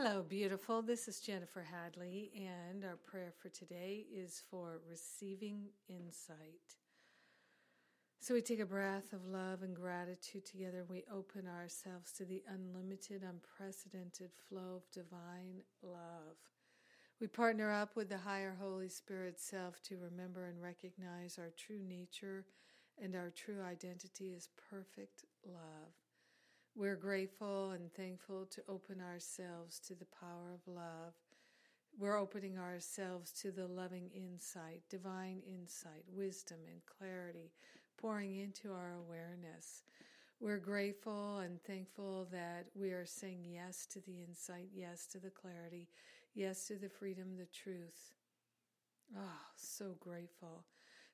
Hello, beautiful. This is Jennifer Hadley, and our prayer for today is for receiving insight. So we take a breath of love and gratitude together. We open ourselves to the unlimited, unprecedented flow of divine love. We partner up with the higher Holy Spirit self to remember and recognize our true nature and our true identity is perfect love. We're grateful and thankful to open ourselves to the power of love. We're opening ourselves to the loving insight, divine insight, wisdom, and clarity pouring into our awareness. We're grateful and thankful that we are saying yes to the insight, yes to the clarity, yes to the freedom, the truth. Oh, so grateful.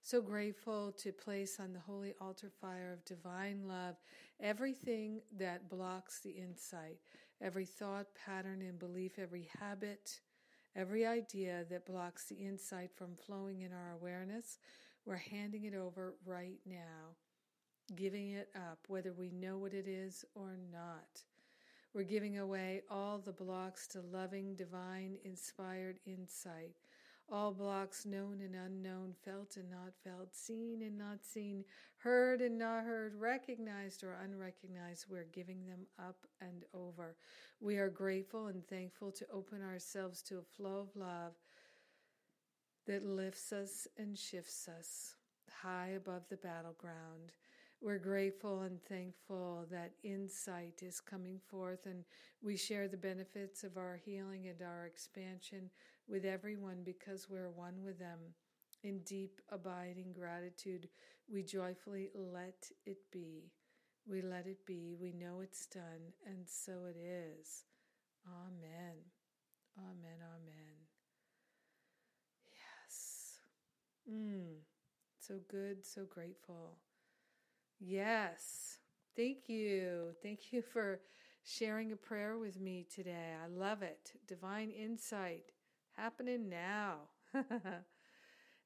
So grateful to place on the holy altar fire of divine love everything that blocks the insight, every thought, pattern, and belief, every habit, every idea that blocks the insight from flowing in our awareness. We're handing it over right now, giving it up, whether we know what it is or not. We're giving away all the blocks to loving, divine, inspired insight all blocks known and unknown, felt and not felt, seen and not seen, heard and not heard, recognized or unrecognized, we're giving them up and over. We are grateful and thankful to open ourselves to a flow of love that lifts us and shifts us high above the battleground. We're grateful and thankful that insight is coming forth, and we share the benefits of our healing and our expansion with everyone because we're one with them. In deep, abiding gratitude, we joyfully let it be. We let it be. We know it's done, and so it is. Amen. Amen. Amen. Yes. Mm. So good, so grateful. Yes. Thank you. Thank you for sharing a prayer with me today. I love it. Divine insight happening now.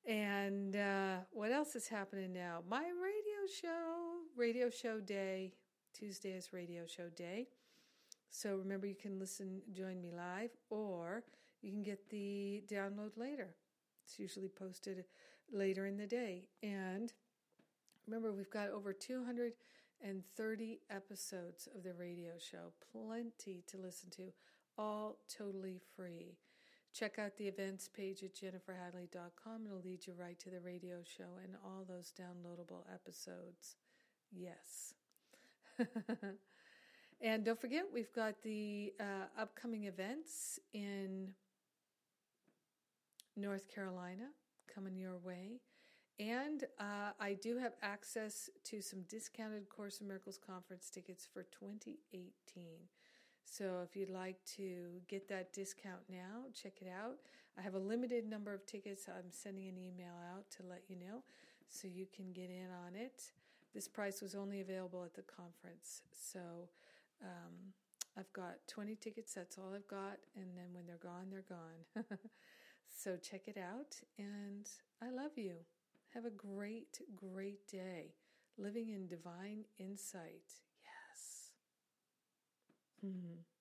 and uh, what else is happening now? My radio show, radio show day. Tuesday is radio show day. So remember, you can listen, join me live, or you can get the download later. It's usually posted later in the day. And remember, we've got over 230 episodes of the radio show, plenty to listen to, all totally free. Check out the events page at jenniferhadley.com. It'll lead you right to the radio show and all those downloadable episodes. Yes. and don't forget, we've got the uh, upcoming events in North Carolina coming your way. And uh, I do have access to some discounted Course in Miracles conference tickets for 2018. So if you'd like to get that discount now, check it out. I have a limited number of tickets. I'm sending an email out to let you know so you can get in on it. This price was only available at the conference. So um, I've got 20 tickets. That's all I've got. And then when they're gone, they're gone. So check it out, and I love you. Have a great, great day living in divine insight. Mm-hmm.